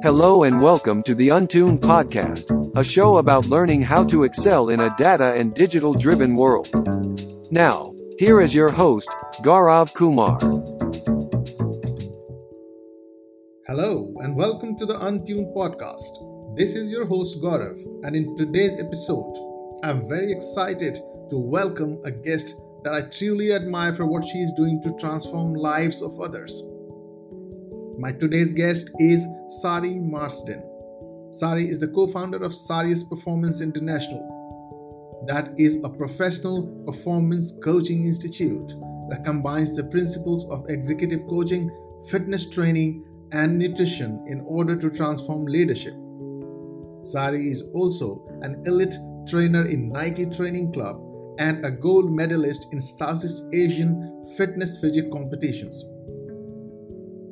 Hello and welcome to the Untuned Podcast, a show about learning how to excel in a data and digital driven world. Now, here is your host, Gaurav Kumar. Hello and welcome to the Untuned Podcast. This is your host Gaurav, and in today's episode, I'm very excited to welcome a guest that I truly admire for what she is doing to transform lives of others. My today's guest is Sari Marsden. Sari is the co founder of Sarius Performance International. That is a professional performance coaching institute that combines the principles of executive coaching, fitness training, and nutrition in order to transform leadership. Sari is also an elite trainer in Nike Training Club and a gold medalist in Southeast Asian fitness physique competitions.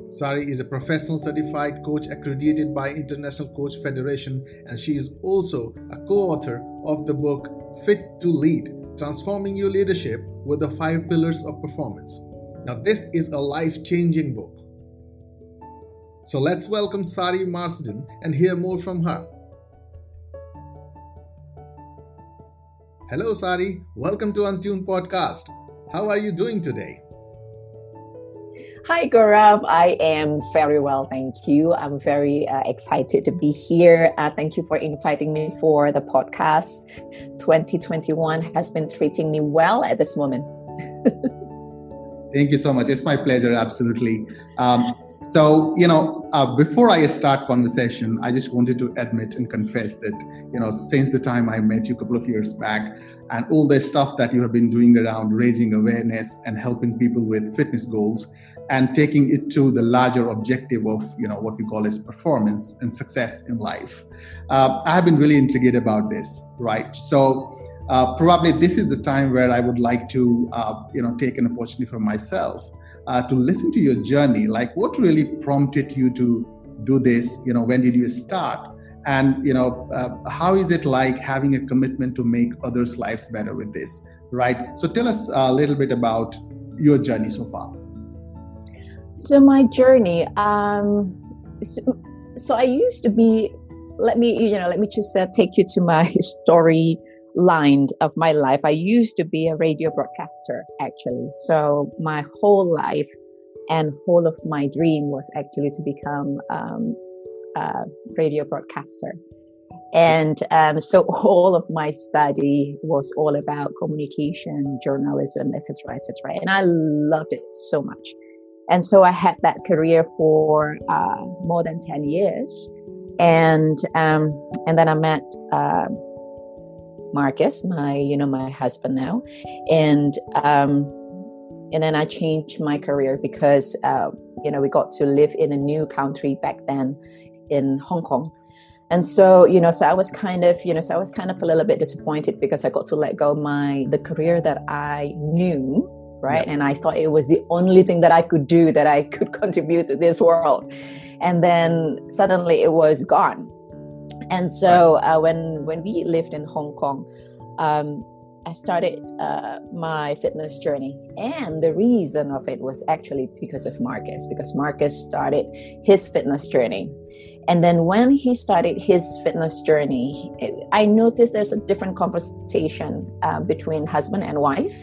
Sari is a professional certified coach accredited by International Coach Federation and she is also a co-author of the book Fit to Lead: Transforming Your Leadership with the 5 Pillars of Performance. Now this is a life-changing book. So let's welcome Sari Marsden and hear more from her. Hello, Sari. Welcome to Untuned Podcast. How are you doing today? Hi, Gaurav. I am very well, thank you. I'm very uh, excited to be here. Uh, thank you for inviting me for the podcast. 2021 has been treating me well at this moment. Thank you so much. It's my pleasure, absolutely. Um, so, you know, uh, before I start conversation, I just wanted to admit and confess that, you know, since the time I met you a couple of years back, and all the stuff that you have been doing around raising awareness and helping people with fitness goals, and taking it to the larger objective of, you know, what we call as performance and success in life, uh, I have been really intrigued about this, right? So uh, probably this is the time where I would like to, uh, you know, take an opportunity for myself uh, to listen to your journey. Like, what really prompted you to do this? You know, when did you start? And you know, uh, how is it like having a commitment to make others' lives better with this? Right. So, tell us a little bit about your journey so far. So, my journey. Um, so, so I used to be. Let me, you know, let me just uh, take you to my story line of my life. I used to be a radio broadcaster, actually. So my whole life and whole of my dream was actually to become um, a radio broadcaster. And um, so all of my study was all about communication, journalism, etc., etc. And I loved it so much. And so I had that career for uh, more than ten years, and um, and then I met. Uh, Marcus, my you know my husband now, and um, and then I changed my career because uh, you know we got to live in a new country back then in Hong Kong, and so you know so I was kind of you know so I was kind of a little bit disappointed because I got to let go my the career that I knew right? And I thought it was the only thing that I could do that I could contribute to this world, and then suddenly it was gone. And so uh, when when we lived in Hong Kong, um, I started uh, my fitness journey, and the reason of it was actually because of Marcus, because Marcus started his fitness journey, and then when he started his fitness journey, I noticed there's a different conversation uh, between husband and wife.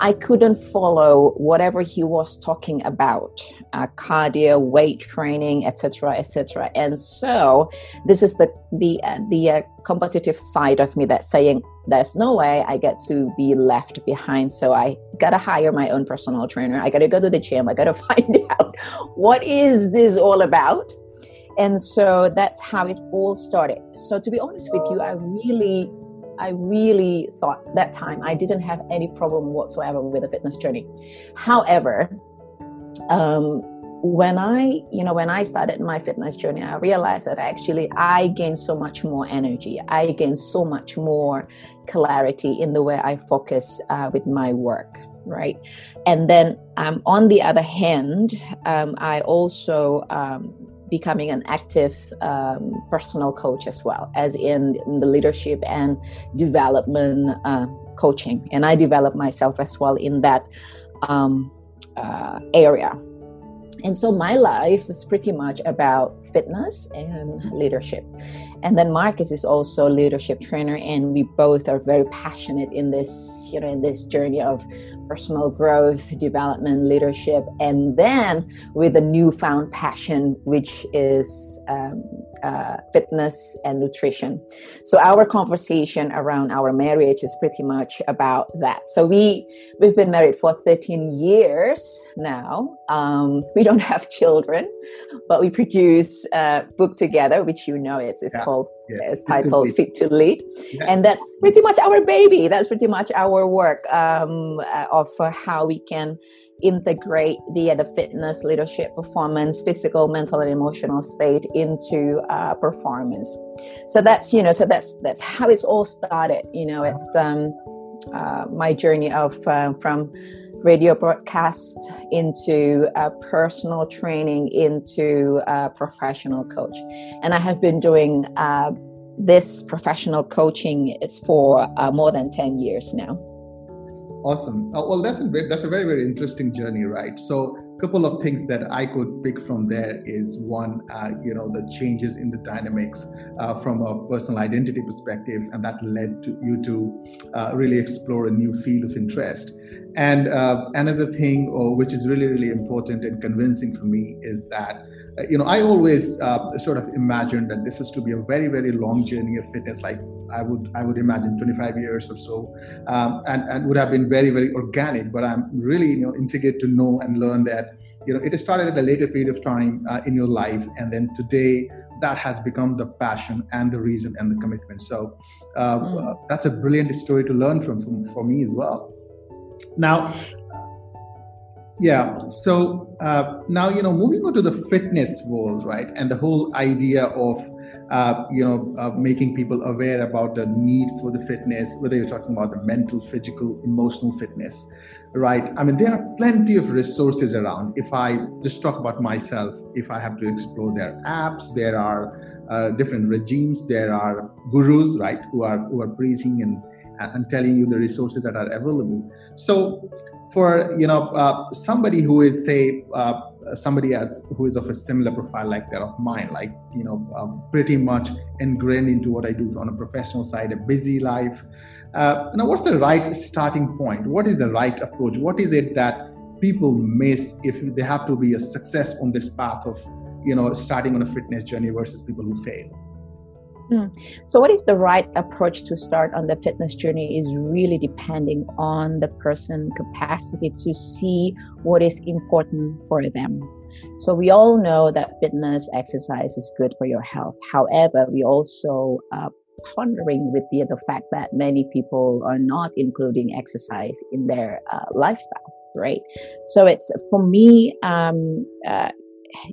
I couldn't follow whatever he was talking about, uh, cardio, weight training, etc., etc. And so this is the the uh, the uh, competitive side of me that's saying there's no way I get to be left behind. So I gotta hire my own personal trainer. I gotta go to the gym. I gotta find out what is this all about and so that's how it all started. So to be honest with you i really i really thought that time i didn't have any problem whatsoever with the fitness journey. However um, when i you know when i started my fitness journey i realized that actually i gained so much more energy. I gained so much more clarity in the way i focus uh, with my work right? And then um, on the other hand um, i also um, becoming an active um, personal coach as well, as in, in the leadership and development uh, coaching. And I developed myself as well in that um, uh, area. and so my life is pretty much about fitness and leadership and then marcus is also a leadership trainer and we both are very passionate in this you know in this journey of personal growth development leadership and then with a newfound passion which is um, uh, fitness and nutrition. So our conversation around our marriage is pretty much about that. So we we've been married for 13 years now. Um, we don't have children but we produce a book together which you know it's, it's yeah. called yes. it's titled fit to lead yeah. and that's pretty much our baby that's pretty much our work um, uh, of uh, how we can integrate the, uh, the fitness leadership performance physical mental and emotional state into uh, performance so that's you know so that's that's how it's all started you know it's um, uh, my journey of uh, from radio broadcast into uh, personal training into a professional coach. And i have been doing uh, this professional coaching it's for uh, more than 10 years now. Awesome. Oh, well that's a that's a very very interesting journey right? So couple of things that I could pick from there is one, uh, you know, the changes in the dynamics uh, from a personal identity perspective, and that led to you to uh, really explore a new field of interest. And uh, another thing, or which is really really important and convincing for me, is that uh, you know I always uh, sort of imagined that this is to be a very very long journey of fitness, like I would I would imagine 25 years or so, um, and and would have been very very organic. But I'm really you know intrigued to know and learn that you know it started at a later period of time uh, in your life, and then today that has become the passion and the reason and the commitment. So uh, mm. that's a brilliant story to learn from, from for me as well. Now, yeah so uh, now you know moving on to the fitness world right and the whole idea of uh, you know, uh, making people aware about the need for the fitness, whether you're talking about the mental, physical, emotional fitness, right? I mean, there are plenty of resources around. If I just talk about myself, if I have to explore their apps, there are uh, different regimes, there are gurus, right, who are who are preaching and and telling you the resources that are available. So, for you know uh, somebody who is say uh, somebody else who is of a similar profile like that of mine like you know uh, pretty much ingrained into what i do on a professional side a busy life. Uh, now what's the right starting point? What is the right approach? What is it that people miss if they have to be a success on this path of you know starting on a fitness journey versus people who fail Hmm. So, what is the right approach to start on the fitness journey is really depending on the person' capacity to see what is important for them. So, we all know that fitness exercise is good for your health. However, we also uh, pondering with the, the fact that many people are not including exercise in their uh, lifestyle, right? So, it's for me, um, uh,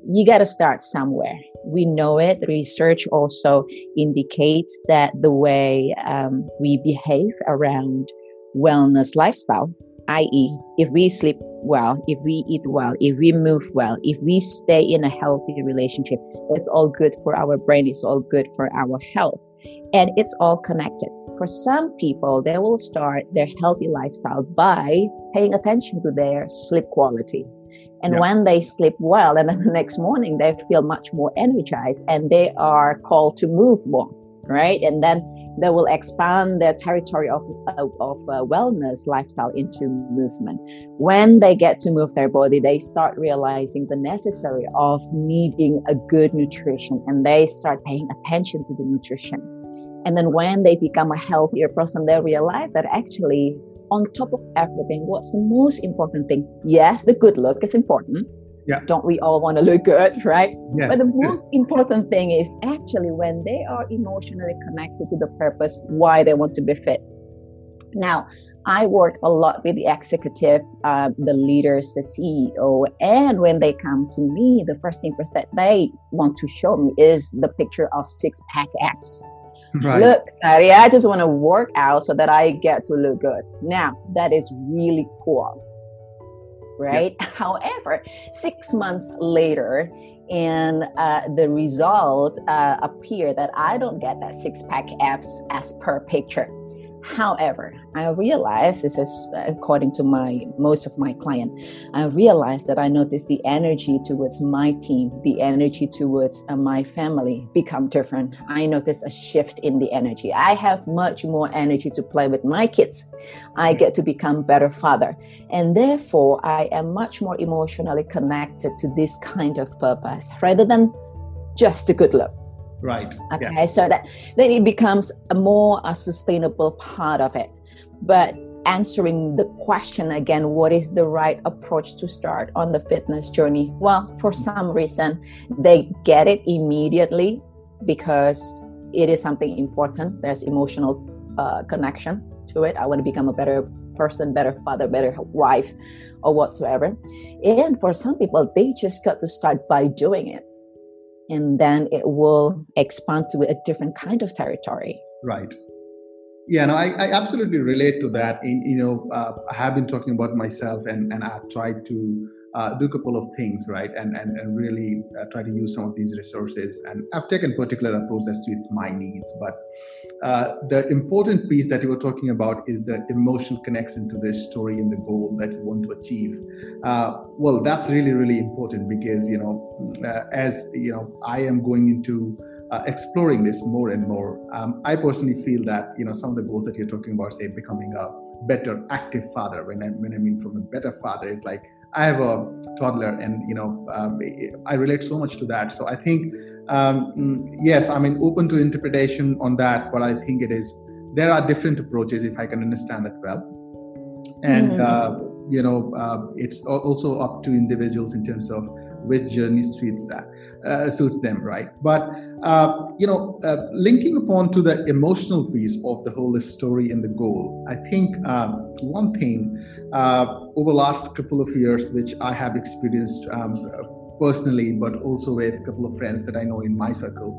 you got to start somewhere. We know it. Research also indicates that the way um, we behave around wellness lifestyle, i.e., if we sleep well, if we eat well, if we move well, if we stay in a healthy relationship, it's all good for our brain, it's all good for our health. And it's all connected. For some people, they will start their healthy lifestyle by paying attention to their sleep quality and yeah. when they sleep well, and then the next morning they feel much more energized and they are called to move more, right? And then they will expand their territory of, of, of uh, wellness lifestyle into movement. When they get to move their body, they start realizing the necessary of needing a good nutrition and they start paying attention to the nutrition. And then when they become a healthier person, they realize that actually on top of everything, what's the most important thing? Yes, the good look is important. Yeah. Don't we all want to look good, right? Yes. But the most important thing is actually when they are emotionally connected to the purpose why they want to be fit. Now, I work a lot with the executive, uh, the leaders, the CEO, and when they come to me, the first thing that they want to show me is the picture of six pack abs Right. Look, Sari, I just want to work out so that I get to look good. Now, that is really cool. Right? Yep. However, six months later, and uh, the result uh, appear that I don't get that six pack abs as per picture. However, I realized this is according to my most of my client. I realized that I noticed the energy towards my team, the energy towards uh, my family become different. I noticed a shift in the energy. I have much more energy to play with my kids. I get to become better father, and therefore I am much more emotionally connected to this kind of purpose rather than just a good look Right. Okay, yeah. so that then it becomes a more a sustainable part of it. But answering the question again, what is the right approach to start on the fitness journey? Well, for some reason, they get it immediately because it is something important. There's emotional uh, connection to it. I want to become a better person, better father, better wife, or whatsoever. And for some people, they just got to start by doing it and then it will expand to a different kind of territory. Right. Yeah, no, I, I absolutely relate to that. In, you know, uh, I have been talking about myself, and and I've tried to uh, do a couple of things, right, and and, and really uh, try to use some of these resources. And I've taken particular approach that suits my needs. But uh, the important piece that you were talking about is the emotional connection to this story and the goal that you want to achieve. Uh, well, that's really really important because you know, uh, as you know, I am going into uh, exploring this more and more. Um, I personally feel that you know some of the goals that you're talking about, say becoming a better active father. When I when I mean from a better father, it's like I have a toddler, and you know, uh, I relate so much to that. So I think, um, mm, yes, I'm mean, open to interpretation on that, but I think it is there are different approaches if I can understand that well, and mm-hmm. uh, you know, uh, it's also up to individuals in terms of which journey suits that uh, suits them right? But uh, you know uh, linking upon to the emotional piece of the whole story and the goal i think um, one thing uh, over the last couple of years which i have experienced um, personally but also with a couple of friends that i know in my circle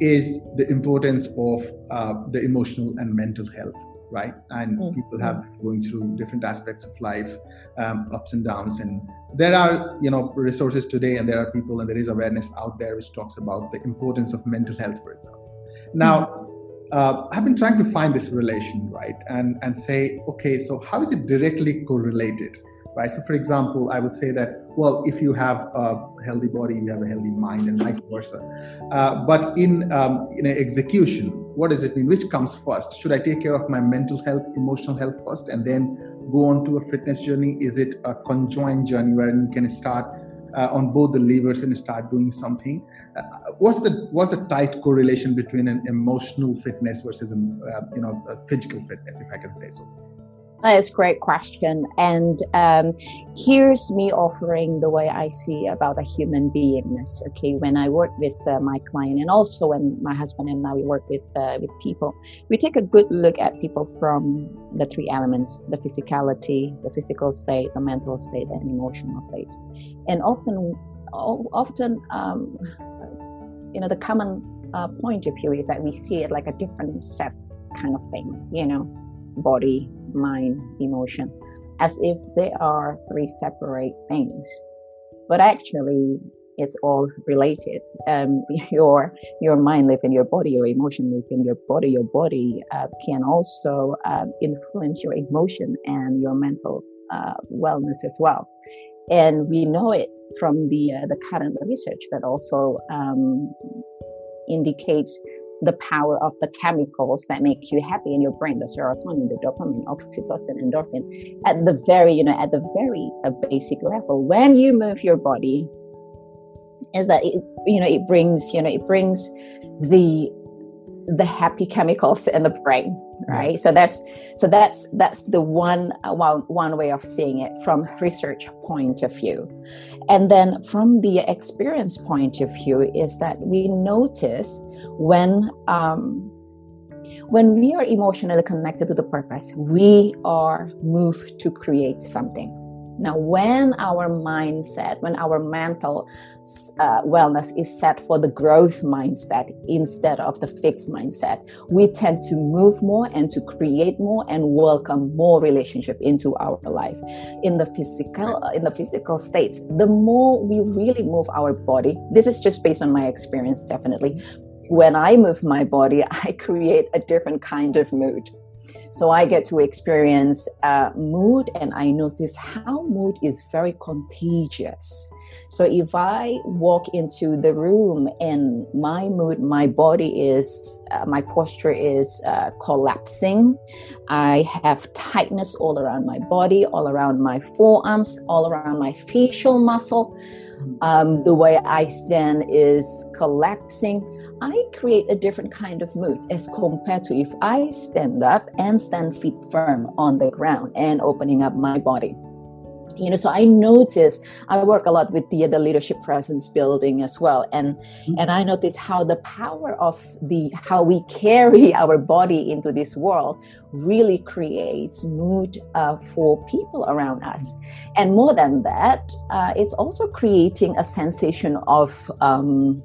is the importance of uh, the emotional and mental health right? And mm-hmm. people have been going through different aspects of life, um, ups and downs. And there are, you know, resources today, and there are people, and there is awareness out there which talks about the importance of mental health, for example. Now, mm-hmm. uh, I've been trying to find this relation, right, and and say, okay, so how is it directly correlated? right? So, for example, I would say that, well, if you have a healthy body, you have a healthy mind, and vice versa. Uh, but in um, in execution, what does it mean? Which comes first? Should I take care of my mental health, emotional health first, and then go on to a fitness journey? Is it a conjoined journey where you can start uh, on both the levers and start doing something? Uh, what's the what's the tight correlation between an emotional fitness versus a, uh, you know a physical fitness, if I can say so? That is a great question. And um, here's me offering the way I see about a human beingness. Okay, when I work with uh, my client, and also when my husband and I we work with uh, with people, we take a good look at people from the three elements: the physicality, the physical state, the mental state, and emotional state. And often, often, um, you know, the common uh, point of view is that we see it like a different set kind of thing. You know, body, mind, emotion, as if they are three separate things. But actually, it's all related. Um, your your mind lives in your body, your emotion lives in your body. Your body uh, can also uh, influence your emotion and your mental uh, wellness as well. And we know it from the uh, the current research that also um, indicates the power of the chemicals that make you happy in your brain, the serotonin, the dopamine, oxytocin, endorphin, at the very, you know, at the very uh, basic level. When you move your body, is that it, you know, it brings, you know, it brings the the happy chemicals in the brain right? So that's so that's that's the one uh, one, one way of seeing it from research point of view. And then from the experience point of view is that we notice when um, when we are emotionally connected to the purpose we are moved to create something. Now, when our mindset, when our mental uh, wellness is set for the growth mindset instead of the fixed mindset, we tend to move more and to create more and welcome more relationship into our life. In the physical, in the physical states, the more we really move our body. This is just based on my experience, definitely. When I move my body, I create a different kind of mood So I get to experience uh, mood, and I notice how mood is very contagious. So if I walk into the room and my mood, my body is, uh, my posture is uh, collapsing, I have tightness all around my body, all around my forearms, all around my facial muscle. Um, the way I stand is collapsing. I create a different kind of mood as compared to if I stand up and stand feet firm on the ground and opening up my body. You know so i notice i work a lot with the, the leadership presence building as well. And mm-hmm. and i notice how the power of the how we carry our body into this world really creates mood uh, for people around us. And more than that uh, it's also creating a sensation of um,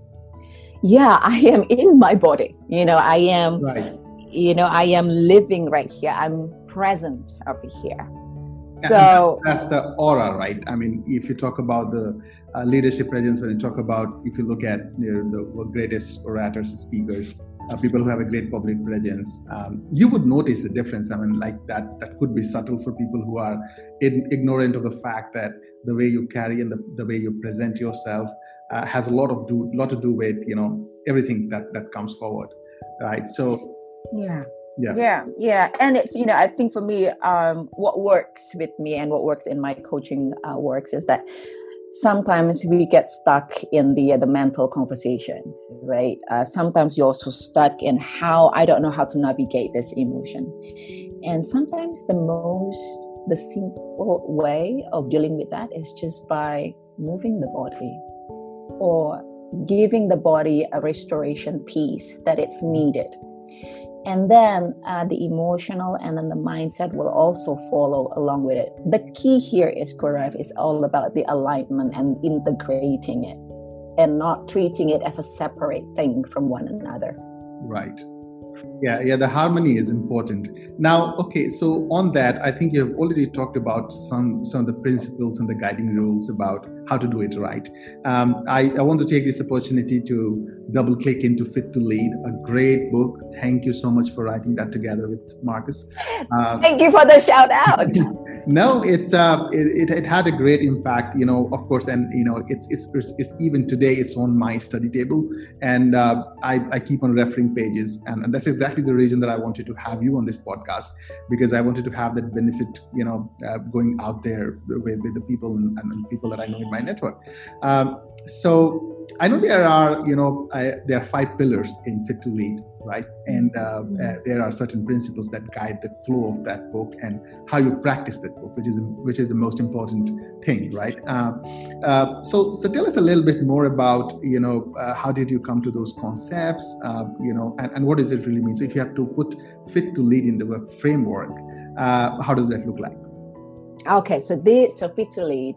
yeah i am in my body. You know i am right. you know i am living right here. I'm present over here. So that's the aura right? I mean if you talk about the uh, leadership presence when you talk about if you look at you know, the greatest orators speakers uh, people who have a great public presence um, you would notice the difference. I mean like that that could be subtle for people who are in, ignorant of the fact that the way you carry and the, the way you present yourself uh, has a lot of do lot to do with you know everything that that comes forward right? So yeah. Yeah. Yeah yeah. And it's you know i think for me um what works with me and what works in my coaching uh, works is that sometimes we get stuck in the uh, the mental conversation right? Uh, sometimes you're also stuck in how i don't know how to navigate this emotion. And sometimes the most the simple way of dealing with that is just by moving the body or giving the body a restoration piece that it's needed. And then uh, the emotional and then the mindset will also follow along with it. The key here is Gaurav is all about the alignment and integrating it and not treating it as a separate thing from one another. Right. Yeah yeah the harmony is important. Now okay so on that i think you have already talked about some some of the principles and the guiding rules about how to do it right. Um, I, I want to take this opportunity to double click into fit to lead a great book. Thank you so much for writing that together with marcus. Uh, thank you for the shout out no it's uh it, it had a great impact you know of course and you know it's it's, it's even today it's on my study table and uh, I, I keep on referring pages and, and that's exactly the reason that i wanted to have you on this podcast because i wanted to have that benefit you know uh, going out there with, with the people and, and, people that i know in my network. Um, so I know there are, you know, I, there are five pillars in Fit to Lead, right? And uh, mm-hmm. uh, there are certain principles that guide the flow of that book and how you practice that book, which is which is the most important thing, right? Uh, uh so, so tell us a little bit more about, you know, uh, how did you come to those concepts, uh, you know, and, and what does it really mean? So, if you have to put Fit to Lead in the framework, how does that look like? Okay, so this so Fit to Lead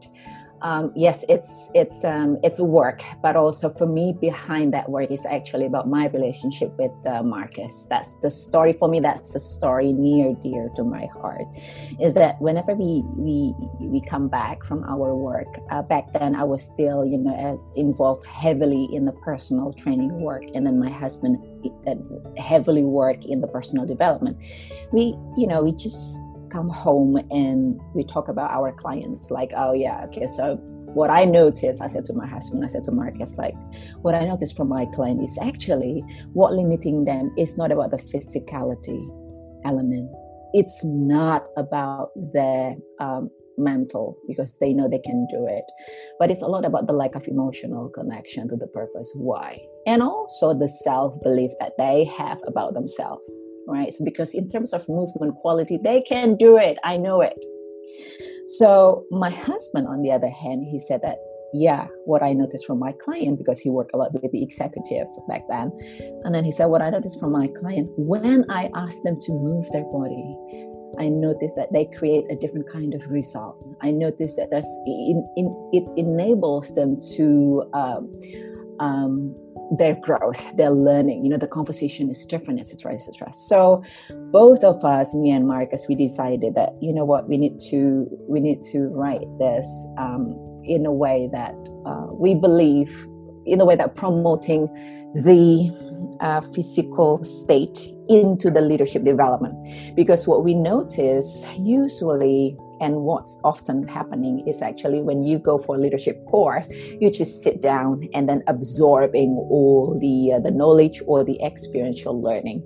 um, yes, it's it's um, it's work, but also for me, behind that work is actually about my relationship with uh, Marcus. That's the story for me. That's the story near dear to my heart. Is that whenever we we we come back from our work, uh, back then I was still you know as involved heavily in the personal training work, and then my husband uh, heavily work in the personal development. We you know we just come home and we talk about our clients like oh yeah okay so what i noticed i said to my husband i said to marcus like what i noticed from my client is actually what limiting them is not about the physicality element. It's not about the um, mental because they know they can do it. But it's a lot about the lack of emotional connection to the purpose why and also the self belief that they have about themselves right? So because in terms of movement quality, they can do it. I know it. So my husband, on the other hand, he said that yeah, what I noticed from my client because he worked a lot with the executive back then, and then he said what I noticed from my client when I asked them to move their body. I noticed that they create a different kind of result. I noticed that there's in, in, it enables them to um, um, their growth, their learning. You know, the conversation is different, etc., etc. So, both of us, me and Marcus, we decided that you know what we need to we need to write this um, in a way that uh, we believe, in a way that promoting the uh, physical state into the leadership development because what we notice usually and what's often happening is actually when you go for a leadership course you just sit down and then absorbing all the uh, the knowledge or the experiential learning.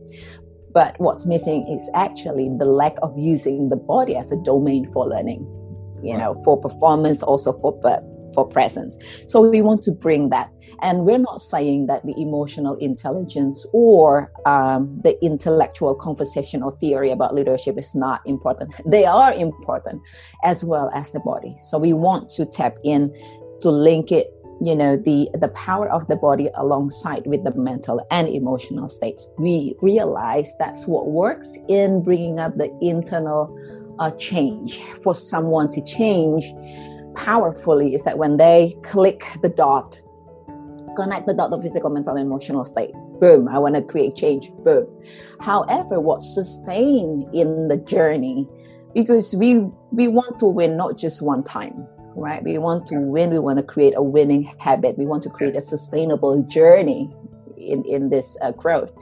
But what's missing is actually the lack of using the body as a domain for learning you know for performance also for for presence so we want to bring that and we're not saying that the emotional intelligence or um, the intellectual conversation or theory about leadership is not important. They are important as well as the body. So we want to tap in to link it you know the the power of the body alongside with the mental and emotional states we realize that's what works in bringing up the internal uh, change for someone to change powerfully is that when they click the dot connect the dot of physical, mental, and emotional state. Boom, I want to create change. Boom. However, what sustain in the journey, because we we want to win not just one time, right? We want to win. We want to create a winning habit. We want to create a sustainable journey in, in this uh, growth.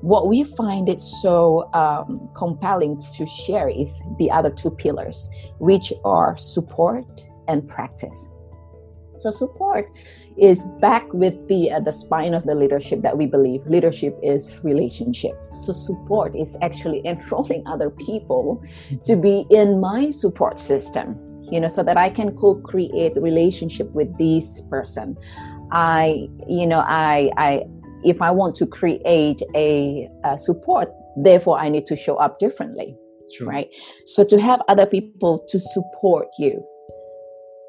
What we find it so um, compelling to share is the other two pillars, which are support and practice. So support is back with the uh, the spine of the leadership that we believe leadership is relationship so support is actually enrolling other people to be in my support system you know so that i can co-create relationship with this person i you know i i if i want to create a, a support therefore i need to show up differently sure. right so to have other people to support you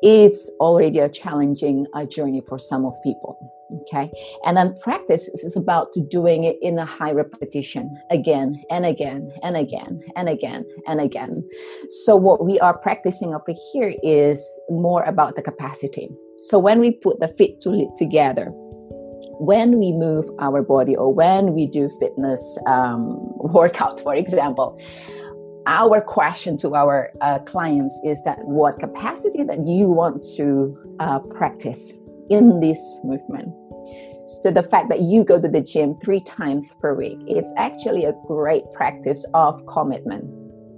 it's already a challenging uh, journey for some of people okay? And then practice is about doing it in a high repetition again and again and again and again and again. So what we are practicing over here is more about the capacity. So when we put the fit to lead together when we move our body or when we do fitness um, workout for example our question to our uh, clients is that what capacity that you want to uh, practice in this movement. So the fact that you go to the gym three times per week it's actually a great practice of commitment.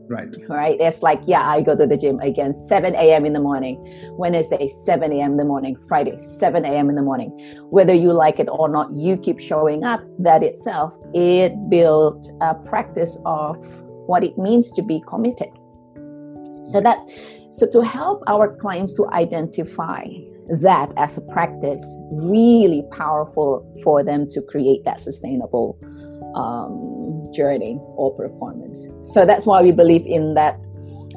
Right. Right? It's like yeah i go to the gym again 7 a.m in the morning wednesday 7 a.m in the morning friday 7 a.m in the morning. Whether you like it or not you keep showing up that itself it built a practice of what it means to be committed. So that's so to help our clients to identify that as a practice, really powerful for them to create that sustainable um, journey or performance. So that's why we believe in that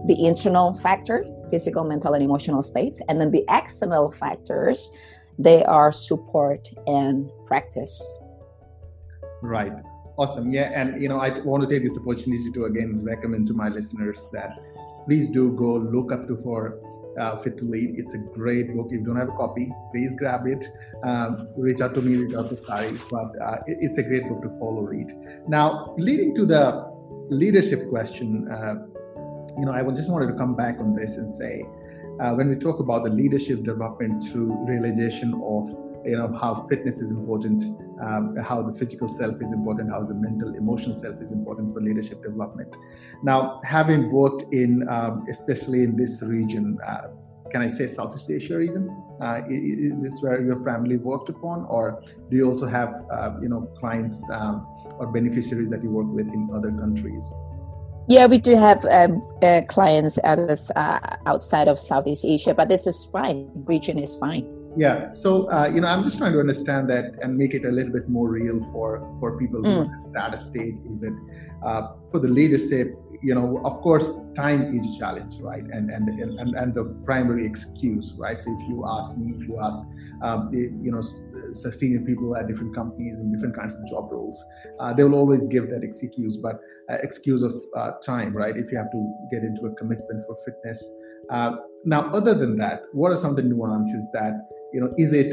the internal factor, physical, mental, and emotional states, and then the external factors, they are support and practice. Right. Awesome. Yeah. And, you know, I want to take this opportunity to again recommend to my listeners that please do go look up to for uh, Fit to Lead. It's a great book. If you don't have a copy, please grab it. Um, reach out to me, reach out to Sari. But uh, it, it's a great book to follow, read. Now, leading to the leadership question, uh, you know, I just wanted to come back on this and say, uh, when we talk about the leadership development through realization of you know how fitness is important um, how the physical self is important how the mental emotional self is important for leadership development now having worked in um, especially in this region uh, can i say southeast asia region uh, is this where you're primarily worked upon or do you also have uh, you know clients um, or beneficiaries that you work with in other countries yeah, we do have um, uh, clients uh, outside of Southeast Asia, but this is fine. Region is fine. Yeah. So uh, you know, I'm just trying to understand that and make it a little bit more real for for people mm. who are at a stage. Is that uh, for the leadership? You know, of course, time is a challenge, right? And and and and the primary excuse, right? So if you ask me, if you ask, um, the, you know, senior people at different companies in different kinds of job roles, uh, they will always give that excuse, but uh, excuse of uh, time, right? If you have to get into a commitment for fitness. Uh, now, other than that, what are some of the nuances that you know is it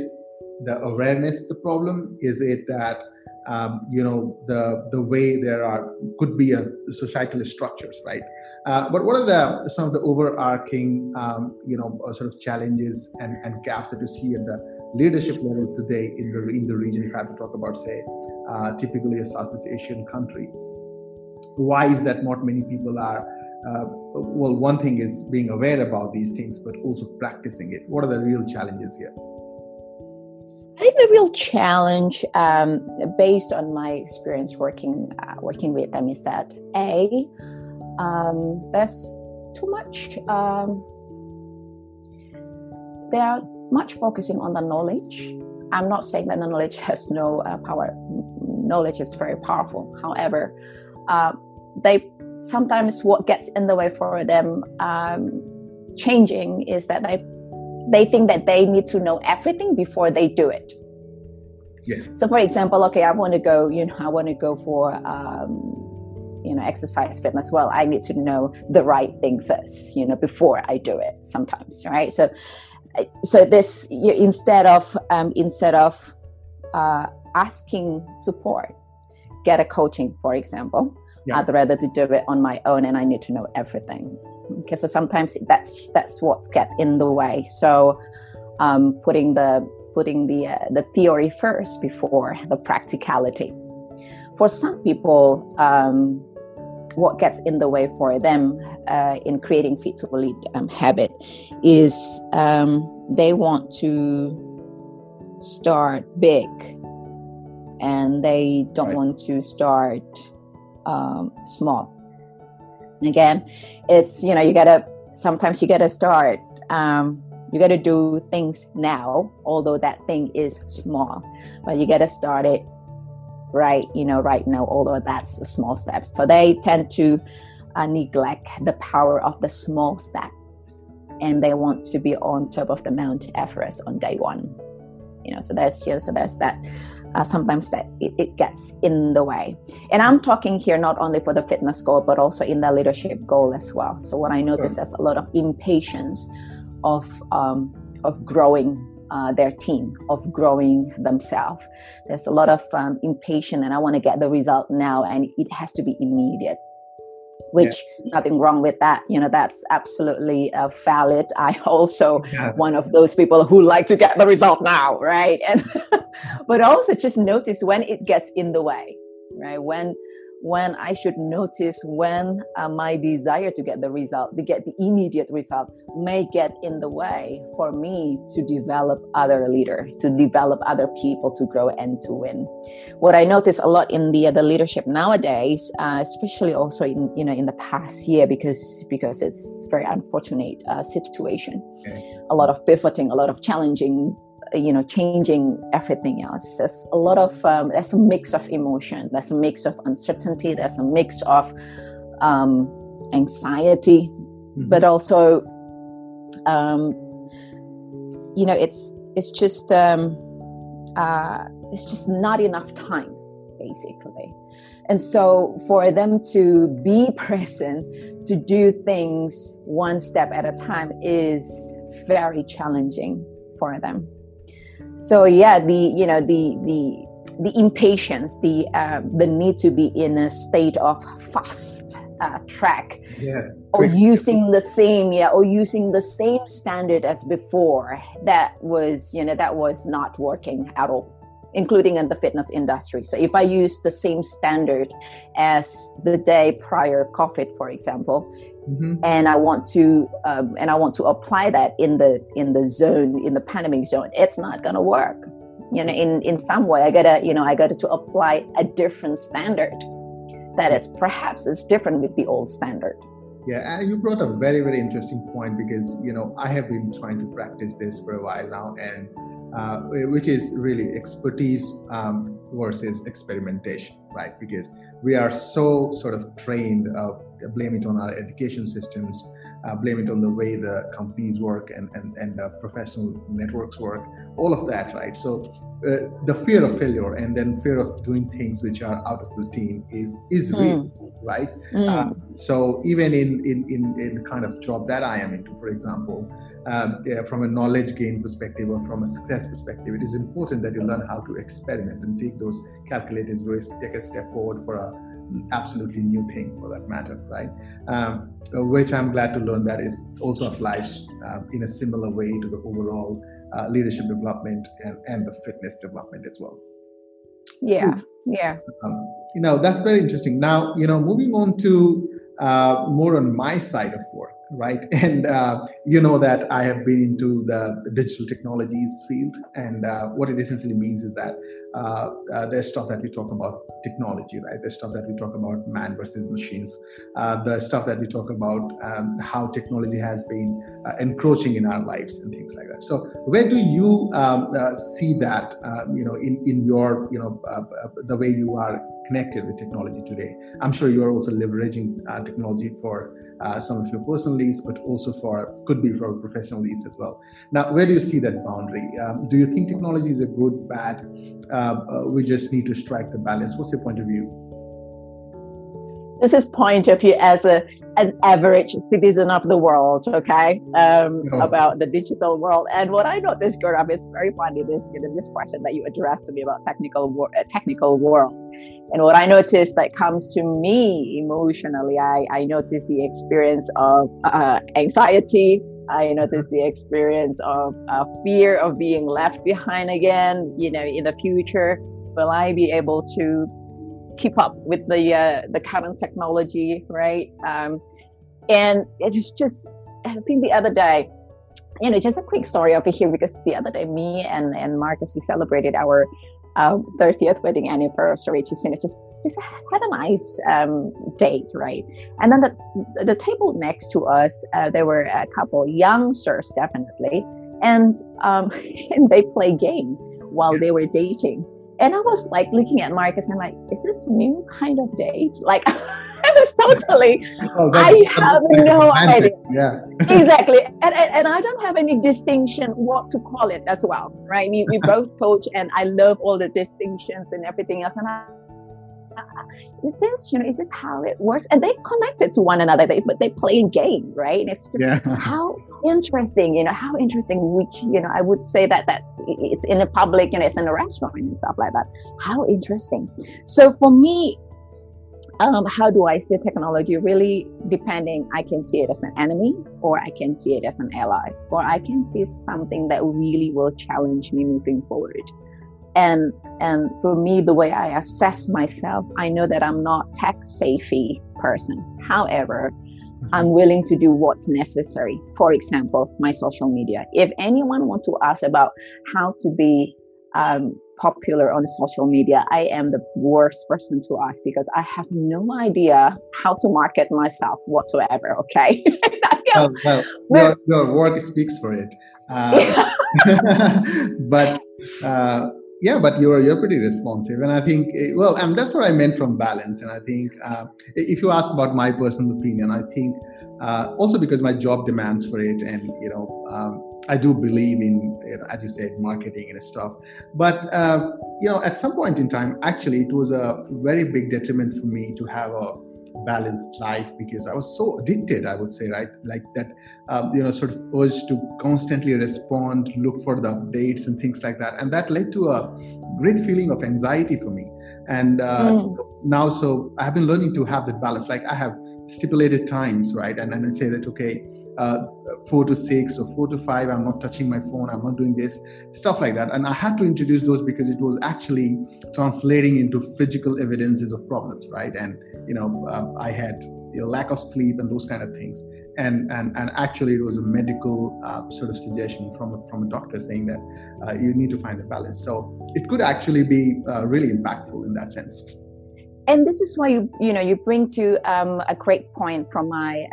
the awareness the problem is it that um, you know the the way there are could be a societal structures right uh, but what are the some of the overarching um, you know uh, sort of challenges and, and gaps that you see at the leadership levels today in the in the region. If I have to talk about, say, uh, typically a Southeast Asian country, why is that not many people are? Uh, well, one thing is being aware about these things, but also practicing it. What are the real challenges here? Think the real challenge, um, based on my experience working uh, working with them, is that a um, there's too much. Um, they are much focusing on the knowledge. I'm not saying that the knowledge has no uh, power. Knowledge is very powerful. However, uh, they sometimes what gets in the way for them um, changing is that they they think that they need to know everything before they do it. Yes. So, for example, okay, I want to go. You know, I want to go for um, you know exercise fitness. Well, I need to know the right thing first. You know, before I do it. Sometimes, right? So, so this you, instead of um, instead of uh, asking support, get a coaching, for example. Yeah. I'd rather to do it on my own, and I need to know everything. Okay, so sometimes that's that's what's get in the way. So, um, putting the putting the uh, the theory first before the practicality. For some people, um, what gets in the way for them uh, in creating fit to lead um, habit is um, they want to start big and they don't right. want to start um, small. Again, it's you know you gotta sometimes you gotta start um, you got to do things now although that thing is small but you got to start it right you know right now although that's the small steps so they tend to uh, neglect the power of the small steps and they want to be on top of the mount everest on day one. You know so there's you know, so there's that uh, sometimes that it, it, gets in the way. And i'm talking here not only for the fitness goal but also in the leadership goal as well. So what i notice sure. is a lot of impatience of um, of growing uh, their team, of growing themselves. There's a lot of um, impatience, and I want to get the result now, and it has to be immediate. Which yeah. nothing wrong with that. You know, that's absolutely uh, valid. I also yeah. one of those people who like to get the result now, right? And but also just notice when it gets in the way, right? When when I should notice when uh, my desire to get the result, to get the immediate result, may get in the way for me to develop other leader, to develop other people to grow and to win. What I notice a lot in the the leadership nowadays, uh, especially also in you know in the past year, because because it's, it's very unfortunate uh, situation. Okay. A lot of pivoting, a lot of challenging you know changing everything else. There's a lot of um, there's a mix of emotion there's a mix of uncertainty there's a mix of um, anxiety mm-hmm. but also um, you know it's it's just um, uh, it's just not enough time basically. And so for them to be present to do things one step at a time is very challenging for them so yeah the you know the the the impatience the uh, the need to be in a state of fast uh, track. Yes or using the same yeah or using the same standard as before that was you know that was not working at all including in the fitness industry so if i use the same standard as the day prior covid for example Mm-hmm. and I want to um, and I want to apply that in the in the zone in the pandemic zone. It's not gonna work. You know, in in some way, I gotta you know I gotta to apply a different standard that is perhaps is different with the old standard. Yeah, and you brought a very very interesting point because you know I have been trying to practice this for a while now, and uh, which is really expertise um, versus experimentation, right? Because we are so sort of trained, uh, blame it on our education systems, uh, blame it on the way the companies work and, and, and the professional networks work, all of that, right? So uh, the fear of failure and then fear of doing things which are out of routine is is mm. real, right? Mm. so even in, in, in, in kind of job that I am into, for example, um, yeah, from a knowledge gain perspective or from a success perspective, it is important that you learn how to experiment and take those calculated risks, take a step forward for a absolutely new thing for that matter, right? Um, which I'm glad to learn that is also applies uh, in a similar way to the overall uh, leadership development and, and the fitness development as well. Yeah, yeah. Um, you know, that's very interesting. Now, you know, moving on to uh, more on my side of work right? And uh, you know that I have been into the, digital technologies field, and uh, what it essentially means is that uh, uh there's stuff that we talk about technology, right? There's stuff that we talk about man versus machines. Uh, the stuff that we talk about um, how technology has been uh, encroaching in our lives and things like that. So, where do you um, see that, you know, in in your, you know, the way you are connected with technology today? I'm sure you are also leveraging technology for uh, some of your personal needs, but also for could be for professional needs as well. Now, where do you see that boundary? Um, do you think technology is a good, bad? Uh, uh, we just need to strike the balance. What's your point of view? This is point of view as a an average citizen of the world, okay, um, oh. about the digital world. And what I noticed, Gaurav, is very funny. This you know, this question that you addressed to me about technical wor- uh, technical world and what I noticed that comes to me emotionally, I, I notice the experience of uh, anxiety. I notice the experience of uh, fear of being left behind again, you know, in the future. Will I be able to keep up with the uh, the current technology, right? Um, and it is just, I think the other day, you know, just a quick story over here because the other day, me and and Marcus we celebrated our uh, 30th wedding anniversary just you know just just had a nice um, date right? And then the the table next to us uh, there were a couple youngsters definitely and um, and they play game while they were dating. And i was like looking at marcus and I'm like is this new kind of date? Like was totally, oh, I have no idea. Yeah. exactly. And, and, and, I don't have any distinction what to call it as well, right? We, we both coach and I love all the distinctions and everything else. And I, is this, you know, is this how it works? And they connected to one another, they, but they play a game, right? And it's just yeah. how interesting, you know, how interesting, which, you know, I would say that, that it's in a public, you know, it's in a restaurant and stuff like that. How interesting. So for me, um, how do I see technology? Really depending, I can see it as an enemy, or I can see it as an ally, or I can see something that really will challenge me moving forward. And and for me, the way I assess myself, I know that I'm not tech savvy person. However, mm-hmm. I'm willing to do what's necessary. For example, my social media. If anyone wants to ask about how to be um, popular on social media, I am the worst person to ask because I have no idea how to market myself whatsoever. Okay. well, well your, your, work speaks for it. Uh, but uh, yeah, but you're you're pretty responsive, and I think eh, well, and that's what I meant from balance. And I think uh, if you ask about my personal opinion, I think uh, also because my job demands for it, and you know. Um, I do believe in, you know, as you said, marketing and stuff. But uh, you know, at some point in time, actually, it was a very big detriment for me to have a balanced life because I was so addicted. I would say, right, like that, um, you know, sort of urge to constantly respond, look for the updates and things like that, and that led to a great feeling of anxiety for me. And uh, mm. now, so I have been learning to have that balance. Like I have stipulated times, right, and then I say that okay uh, four to six or four to five i'm not touching my phone i'm not doing this stuff like that. And i had to introduce those because it was actually translating into physical evidences of problems right? And you know uh, i had you know, lack of sleep and those kind of things. And and and actually it was a medical uh, sort of suggestion from a, from a doctor saying that uh, you need to find the balance. So it could actually be uh, really impactful in that sense. And this is why you you know you bring to um, a great point from my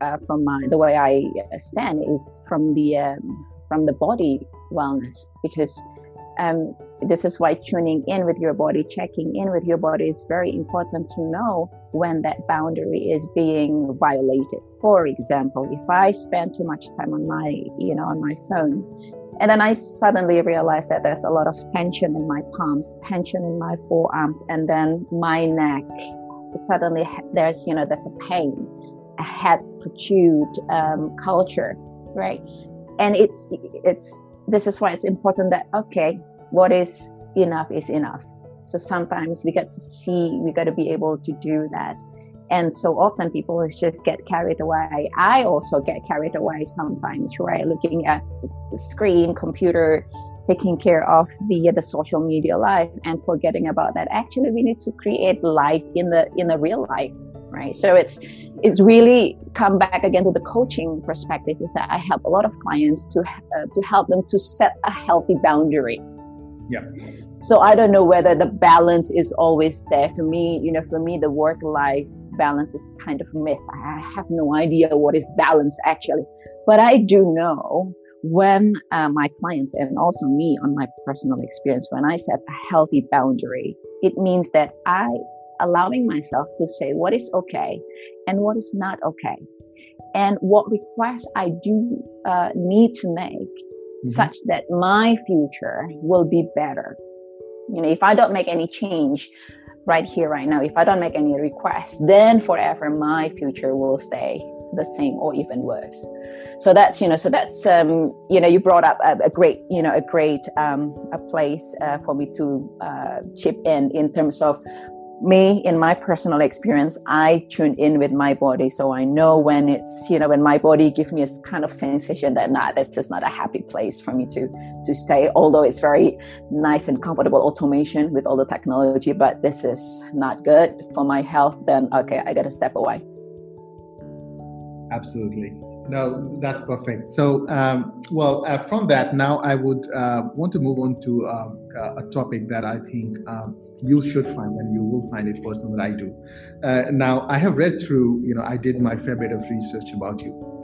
uh, from my the way I stand is from the um, from the body wellness because um, this is why tuning in with your body, checking in with your body is very important to know when that boundary is being violated. For example, if I spend too much time on my you know on my phone, and then I suddenly realize that there's a lot of tension in my palms, tension in my forearms, and then my neck. Suddenly, there's you know there's a pain head protrude um, culture, right? And it's it's this is why it's important that okay, what is enough is enough. So sometimes we got to see, we got to be able to do that. And so often people just get carried away. I also get carried away sometimes, right? Looking at the screen, computer, taking care of the the social media life and forgetting about that. Actually, we need to create life in the in the real life, right? So it's it's really come back again to the coaching perspective. Is that I help a lot of clients to uh, to help them to set a healthy boundary. Yeah so i don't know whether the balance is always there for me you know for me the work life balance is kind of a myth i have no idea what is balance actually but i do know when uh, my clients and also me on my personal experience when i set a healthy boundary it means that i allowing myself to say what is okay and what is not okay. And what requests i do uh, need to make mm-hmm. such that my future will be better. You know if i don't make any change right here right now if i don't make any requests then forever my future will stay the same or even worse. So that's you know so that's um you know you brought up a, a great you know a great um a place uh, for me to uh, chip in in terms of me in my personal experience i tune in with my body so i know when it's you know when my body gives me a kind of sensation that nah this is not a happy place for me to to stay although it's very nice and comfortable automation with all the technology but this is not good for my health then okay i gotta step away. Absolutely. No that's perfect. So um, well uh, from that now i would uh, want to move on to uh, a topic that i think um, you should find and you will find it personal I do. Uh, now, I have read through, you know, I did my fair bit of research about you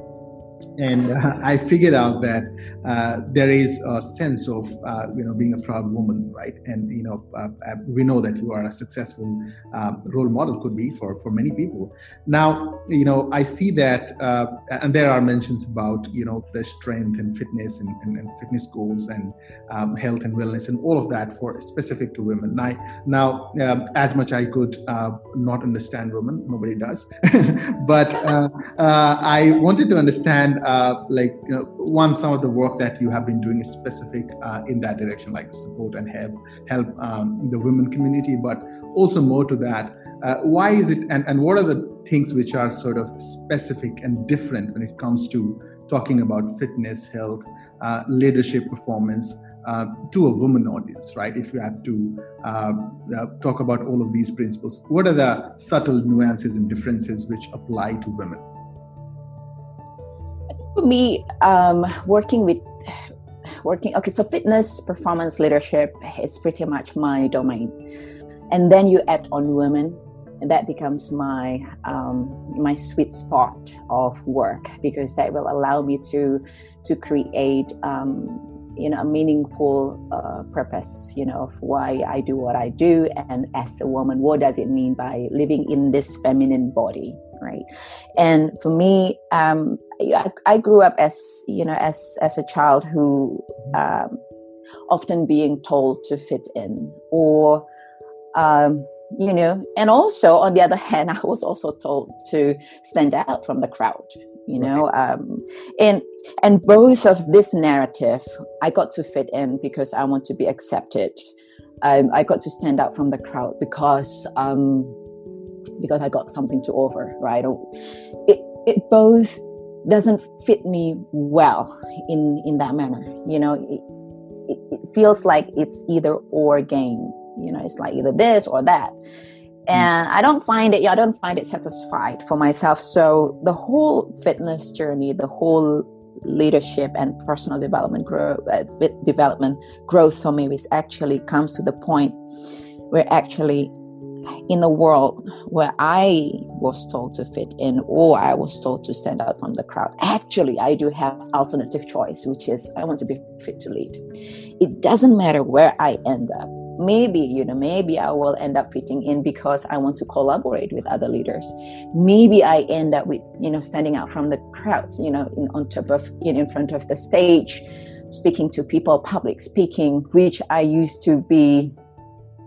and uh, I figured out that uh, there is a sense of uh, you know being a proud woman, right? And you know uh, uh, we know that you are a successful um, role model, could be for for many people. Now you know I see that, uh, and there are mentions about you know the strength and fitness and, and, and fitness goals and um, health and wellness and all of that for specific to women. Now, um, as much I could not understand women, nobody does, but I wanted to understand uh, like you know, one some of the work that you have been doing is specific uh, in that direction like support and help help um, the women community but also more to that uh, why is it and, and what are the things which are sort of specific and different when it comes to talking about fitness health uh, leadership performance uh, to a woman audience, right? If you have to uh, talk about all of these principles, what are the subtle nuances and differences which apply to women? For me, um, working with working okay, so fitness, performance, leadership is pretty much my domain, and then you add on women, and that becomes my um, my sweet spot of work because that will allow me to to create. Um, you know a meaningful uh, purpose you know of why i do what i do and as a woman what does it mean by living in this feminine body right and for me um, I, I, grew up as you know as as a child who um, often being told to fit in or um, you know and also on the other hand i was also told to stand out from the crowd you know um, and and both of this narrative i got to fit in because i want to be accepted. Um, i got to stand out from the crowd because um, because i got something to offer right? It, it both doesn't fit me well in in that manner you know? It, it, it feels like it's either or game you know? It's like either this or that. And i don't find it i don't find it satisfied for myself. So the whole fitness journey the whole leadership and personal development growth uh, development growth for me is actually comes to the point where actually in the world where I was told to fit in or I was told to stand out from the crowd, actually, I do have alternative choice, which is I want to be fit to lead. It doesn't matter where I end up. Maybe you know maybe i will end up fitting in because i want to collaborate with other leaders. Maybe i end up with you know standing out from the crowds you know in, on top of you know in front of the stage speaking to people public speaking which i used to be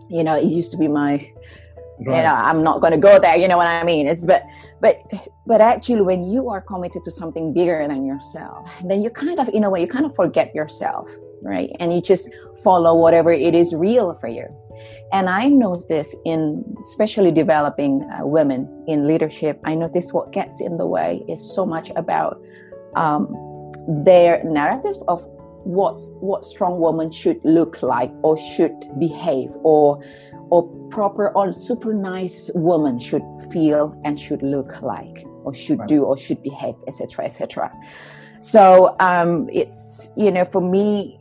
you know it used to be my Right. i'm not going to go there you know what i mean? It's but but but actually when you are committed to something bigger than yourself then you kind of in a way you kind of forget yourself right? And you just follow whatever it is real for you. And I notice in especially developing uh, women in leadership, I notice what gets in the way is so much about um, their narrative of what's what strong woman should look like or should behave or or proper or super nice woman should feel and should look like or should right. do or should behave etc etc so um, it's you know for me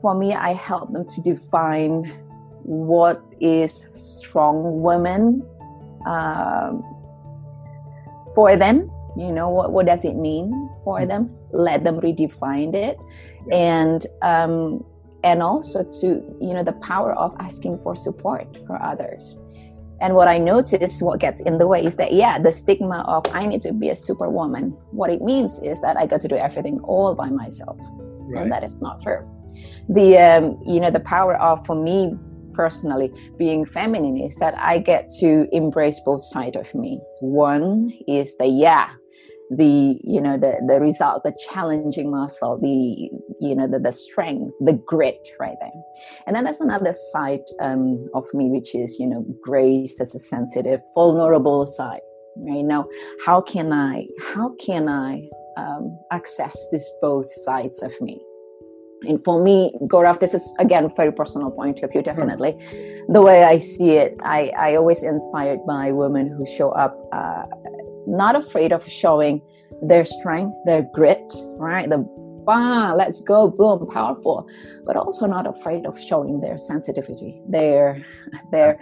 for me i help them to define what is strong women um, for them. You know what, what does it mean for mm-hmm. them? Let them redefine it. And um, and also to you know the power of asking for support for others. And what i notice what gets in the way is that yeah the stigma of i need to be a superwoman what it means is that i got to do everything all by myself right. and that is not true. The um, you know the power of for me personally being feminine is that i get to embrace both sides of me. One is the yeah the you know the the result the challenging muscle the you know the, the strength the grit right there. And then there's another side um, of me which is you know grace as a sensitive vulnerable side right? Now how can i how can i um, access this both sides of me? And for me Gaurav this is again very personal point of view definitely. Mm. the way i see it i i always inspired by women who show up uh, not afraid of showing their strength, their grit, right? The bah, let's go, boom, powerful, but also not afraid of showing their sensitivity, their their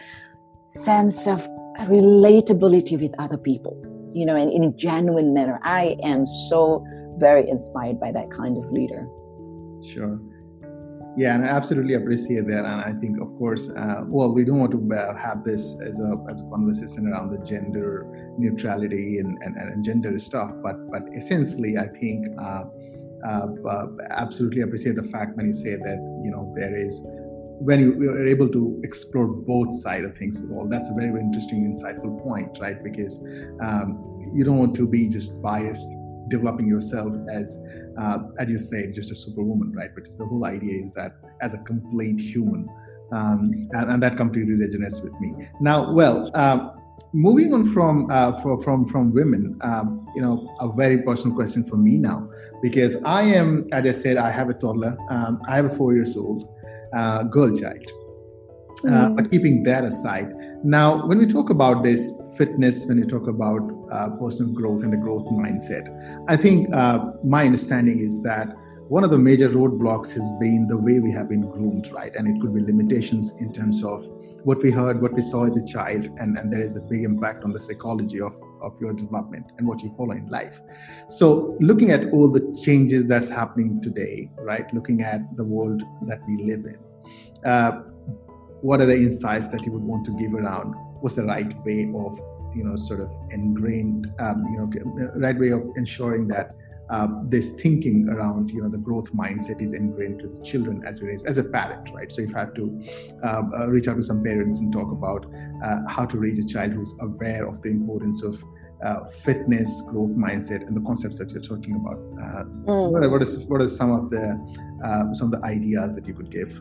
sense of relatability with other people, you know, and in a genuine manner. I am so very inspired by that kind of leader. Sure. Yeah, and I absolutely appreciate that. And I think, of course, uh, well, we don't want to uh, have this as a, as a conversation around the gender neutrality and, and, and gender stuff, but but essentially, I think uh, uh, uh absolutely appreciate the fact when you say that you know there is when you are able to explore both side of things. Well, that's a very, very interesting, insightful point, right? Because um, you don't want to be just biased developing yourself as uh, as you said just a superwoman right? Because the whole idea is that as a complete human um, and, and, that completely resonates with me. Now well uh, moving on from uh, from from, from women um, you know a very personal question for me now because i am as i said i have a toddler um, i have a four years old uh, girl child. Uh, mm. but keeping that aside now, when we talk about this fitness, when we talk about uh, personal growth and the growth mindset, I think uh, my understanding is that one of the major roadblocks has been the way we have been groomed, right? And it could be limitations in terms of what we heard, what we saw as a child, and, and there is a big impact on the psychology of, of your development and what you follow in life. So, looking at all the changes that's happening today, right? Looking at the world that we live in, uh, what are the insights that you would want to give around what's the right way of you know sort of ingrained um, you know right way of ensuring that uh, this thinking around you know the growth mindset is ingrained to the children as well as as a parent right so if i have to uh, uh, reach out to some parents and talk about uh, how to raise a child who is aware of the importance of uh, fitness growth mindset and the concepts that you're talking about uh, mm. what, what is what are some of the some of the ideas that you could give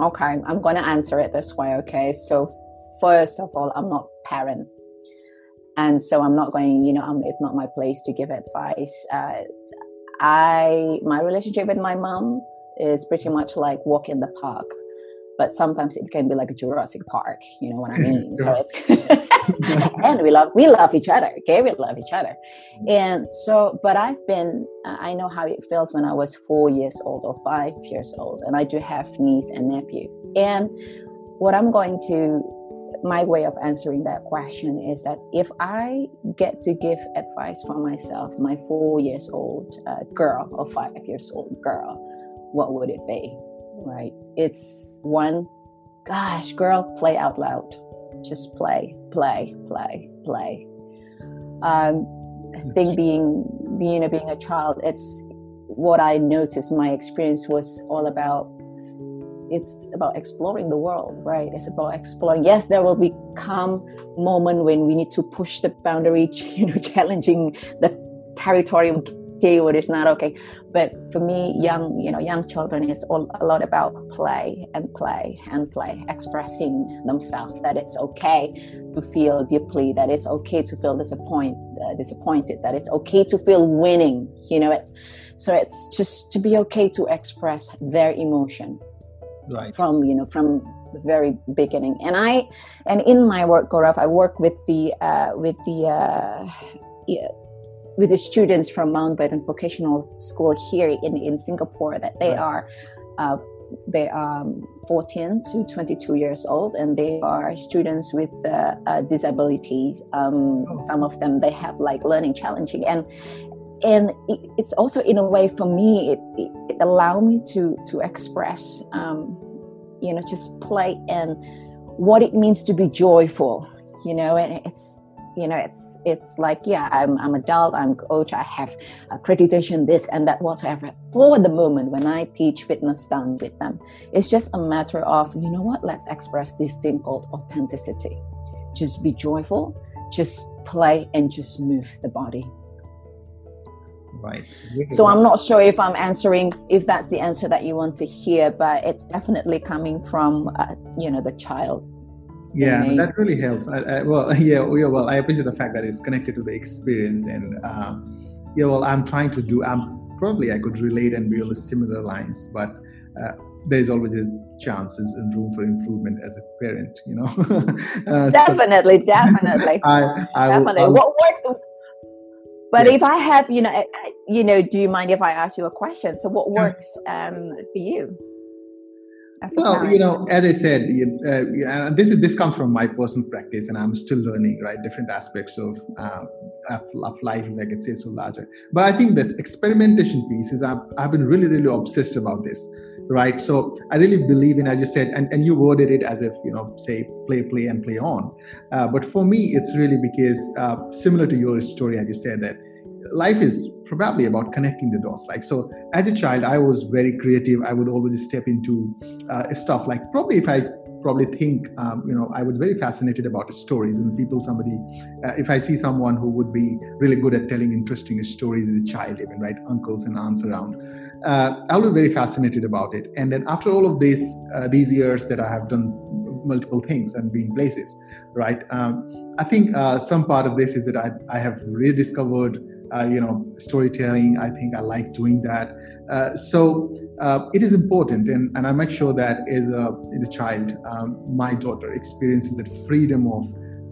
Okay, I'm going to answer it this way. Okay, so first of all, I'm not parent, and so I'm not going. You know, I'm, it's not my place to give advice. Uh, I my relationship with my mom is pretty much like walk in the park, but sometimes it can be like a Jurassic Park. You know what I mean? so it's. and we love we love each other okay we love each other and so but i've been i know how it feels when i was four years old or five years old and i do have niece and nephew and what i'm going to my way of answering that question is that if i get to give advice for myself my four years old uh, girl or five years old girl what would it be right it's one gosh girl play out loud just play, play, play, play. Um, I think being being a being a child, it's what I noticed. My experience was all about. It's about exploring the world, right? It's about exploring. Yes, there will be become moment when we need to push the boundary, you know, challenging the territory, okay what is not okay. But for me young you know young children is all, a lot about play and play and play expressing themselves that it's okay to feel deeply that it's okay to feel disappoint, uh, disappointed that it's okay to feel winning you know it's so it's just to be okay to express their emotion. Right. From you know from the very beginning. And i and in my work Gaurav, i work with the uh, with the uh, yeah, with the students from Mountbatten Vocational School here in, in Singapore that they right. are uh, they are um, 14 to 22 years old and they are students with uh, uh, disabilities um, oh. some of them they have like learning challenging and and it's also in a way for me it, it, it allowed me to to express um, you know just play and what it means to be joyful you know and it's you know it's it's like yeah i'm i'm adult i'm coach i have accreditation this and that whatsoever. For the moment when i teach fitness dance with them it's just a matter of you know what let's express this thing called authenticity. Just be joyful just play and just move the body. Right. So i'm not sure if i'm answering if that's the answer that you want to hear but it's definitely coming from uh, you know the child yeah that really helps. I, I, well yeah, yeah well i appreciate the fact that it's connected to the experience and uh, yeah well i'm trying to do i'm probably i could relate and build similar lines but uh, there is always a chances and room for improvement as a parent you know? Uh, definitely so definitely I, I definitely. will, what works but yeah. if i have you know you know do you mind if i ask you a question? So what works um, for you well, you know, as I said, uh, this is this comes from my personal practice, and I'm still learning, right, different aspects of uh, of, life, if I could say so larger. But I think that experimentation piece is I've, I've been really, really obsessed about this, right? So I really believe in, as you said, and, and you worded it as if you know, say, play, play, and play on. Uh, but for me, it's really because uh, similar to your story, as you said that life is probably about connecting the dots. Like so as a child i was very creative. I would always step into uh, stuff like probably if i probably think um, you know i was very fascinated about stories and people somebody uh, if i see someone who would be really good at telling interesting stories as a child even right? Uncles and aunts around. Uh, i was very fascinated about it. And then after all of this uh, these years that i have done multiple things and been places right? Um, i think uh, some part of this is that i, I have rediscovered uh, you know storytelling. I think i like doing that. Uh, so uh, it is important and, and i make sure that as a, as a child um, my daughter experiences that freedom of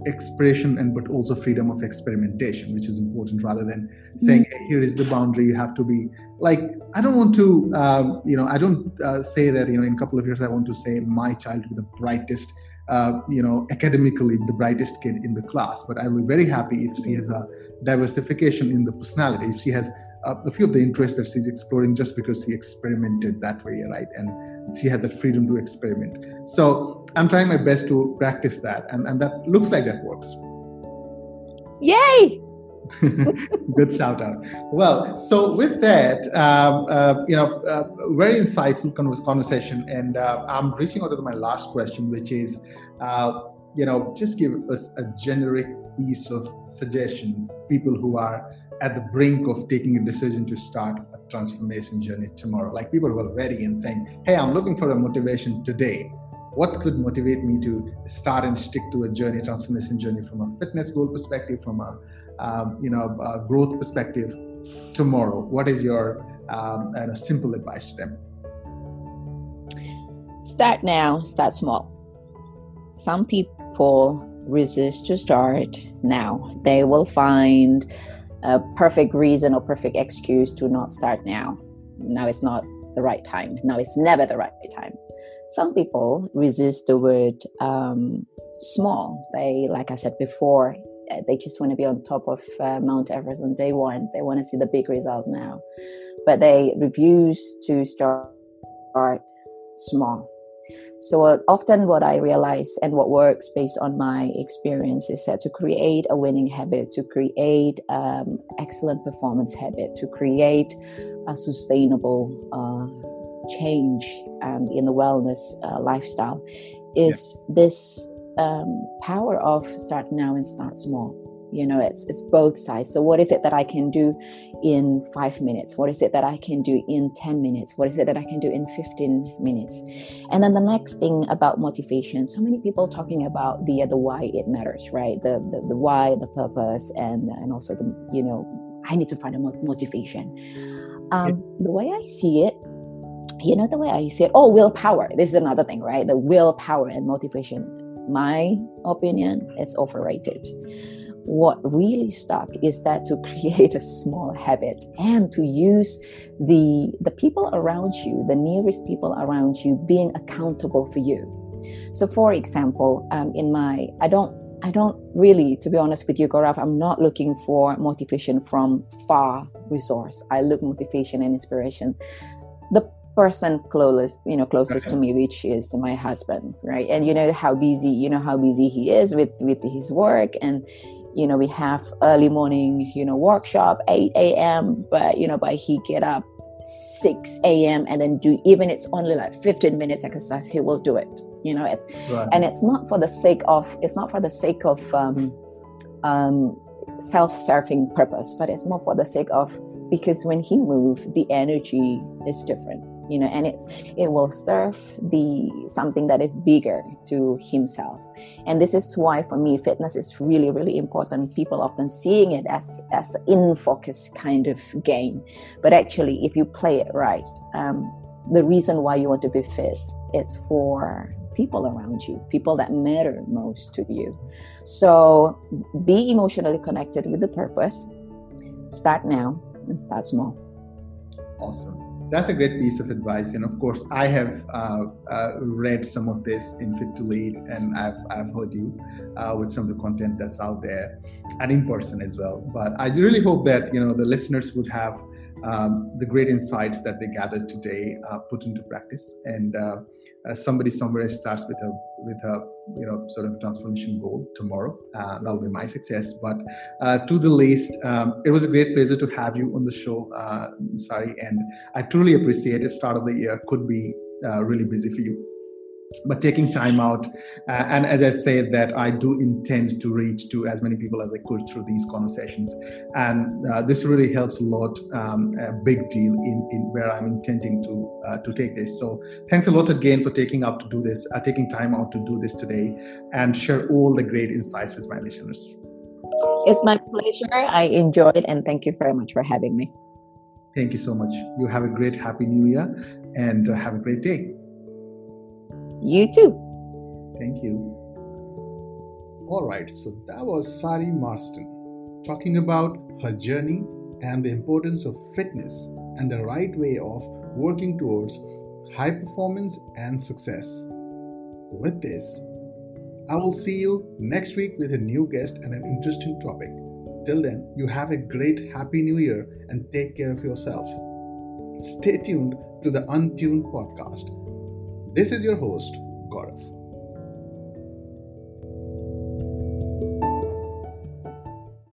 expression and but also freedom of experimentation which is important rather than saying hey, here is the boundary. You have to be like i don't want to um, you know i don't uh, say that you know in a couple of years i want to say my child with the brightest uh, you know, academically the brightest kid in the class. But I will be very happy if she has a diversification in the personality. If she has uh, a few of the interests that she's exploring just because she experimented that way, right? And she has that freedom to experiment. So I'm trying my best to practice that, and, and that looks like that works. Yay! Good shout out. Well, so with that, um, uh, you know, uh, very insightful conversation, and uh, I'm reaching out to my last question, which is, uh, you know, just give us a generic piece of suggestion people who are at the brink of taking a decision to start a transformation journey tomorrow. Like people who are ready and saying, "Hey, I'm looking for a motivation today." what could motivate me to start and stick to a journey, transformation journey from a fitness goal perspective, from a um, you know, uh, growth perspective tomorrow? What is your um, and a simple advice to them? Start now, start small. Some people resist to start now. They will find a perfect reason or perfect excuse to not start now. Now is not the right time. Now is never the right time. Some people resist the word um, small. They, like I said before, uh, they just want to be on top of uh, Mount Everest on day one. They want to see the big result now, but they refuse to start small. So uh, often, what I realize and what works based on my experience is that to create a winning habit, to create um, excellent performance habit, to create a sustainable uh, change um, in the wellness uh, lifestyle, is yeah. this um, power of start now and start small. You know it's it's both sides. So what is it that i can do in 5 minutes? What is it that i can do in 10 minutes? What is it that i can do in 15 minutes? And then the next thing about motivation so many people talking about the the why it matters right? The, the the why the purpose and and also the you know i need to find a motivation. Um, the way i see it you know the way i see it oh willpower. This is another thing right? The willpower and motivation. My opinion it's overrated what really stuck is that to create a small habit and to use the the people around you the nearest people around you being accountable for you. So for example um, in my i don't i don't really to be honest with you gaurav i'm not looking for motivation from far resource. I look motivation and inspiration. The person closest you know closest to me which is to my husband right? And you know how busy you know how busy he is with with his work and you know we have early morning you know workshop 8 a.m but you know but he get up 6 a.m and then do even it's only like 15 minutes exercise he will do it you know it's right. and it's not for the sake of it's not for the sake of um, um, self-serving purpose but it's more for the sake of because when he move the energy is different you know and it's it will serve the something that is bigger to himself. And this is why for me fitness is really really important. People often seeing it as as in focus kind of game but actually if you play it right um, the reason why you want to be fit is for people around you people that matter most to you. So be emotionally connected with the purpose. Start now and start small. Awesome that's a great piece of advice. And of course, I have uh, uh, read some of this in Fit to Lead, and I've, I've heard you uh, with some of the content that's out there and in person as well. But I really hope that you know the listeners would have um, the great insights that they gathered today uh, put into practice and uh, somebody somewhere starts with a with a you know sort of transformation goal tomorrow. Uh, that'll be my success. But uh, to the least um, it was a great pleasure to have you on the show uh, Sari and i truly appreciate it. Start of the year could be uh, really busy for you but taking time out uh, and as i said that i do intend to reach to as many people as i could through these conversations. And uh, this really helps a lot um, a big deal in, in where i'm intending to uh, to take this. So thanks a lot again for taking up to do this uh, taking time out to do this today and share all the great insights with my listeners. It's my pleasure. I enjoyed and thank you very much for having me. Thank you so much. You have a great happy new year and uh, have a great day you too. Thank you. All right, so that was Sari Marsden talking about her journey and the importance of fitness and the right way of working towards high performance and success. With this, I will see you next week with a new guest and an interesting topic. Till then, you have a great Happy New Year and take care of yourself. Stay tuned to the Untuned podcast this is your host, Gaurav.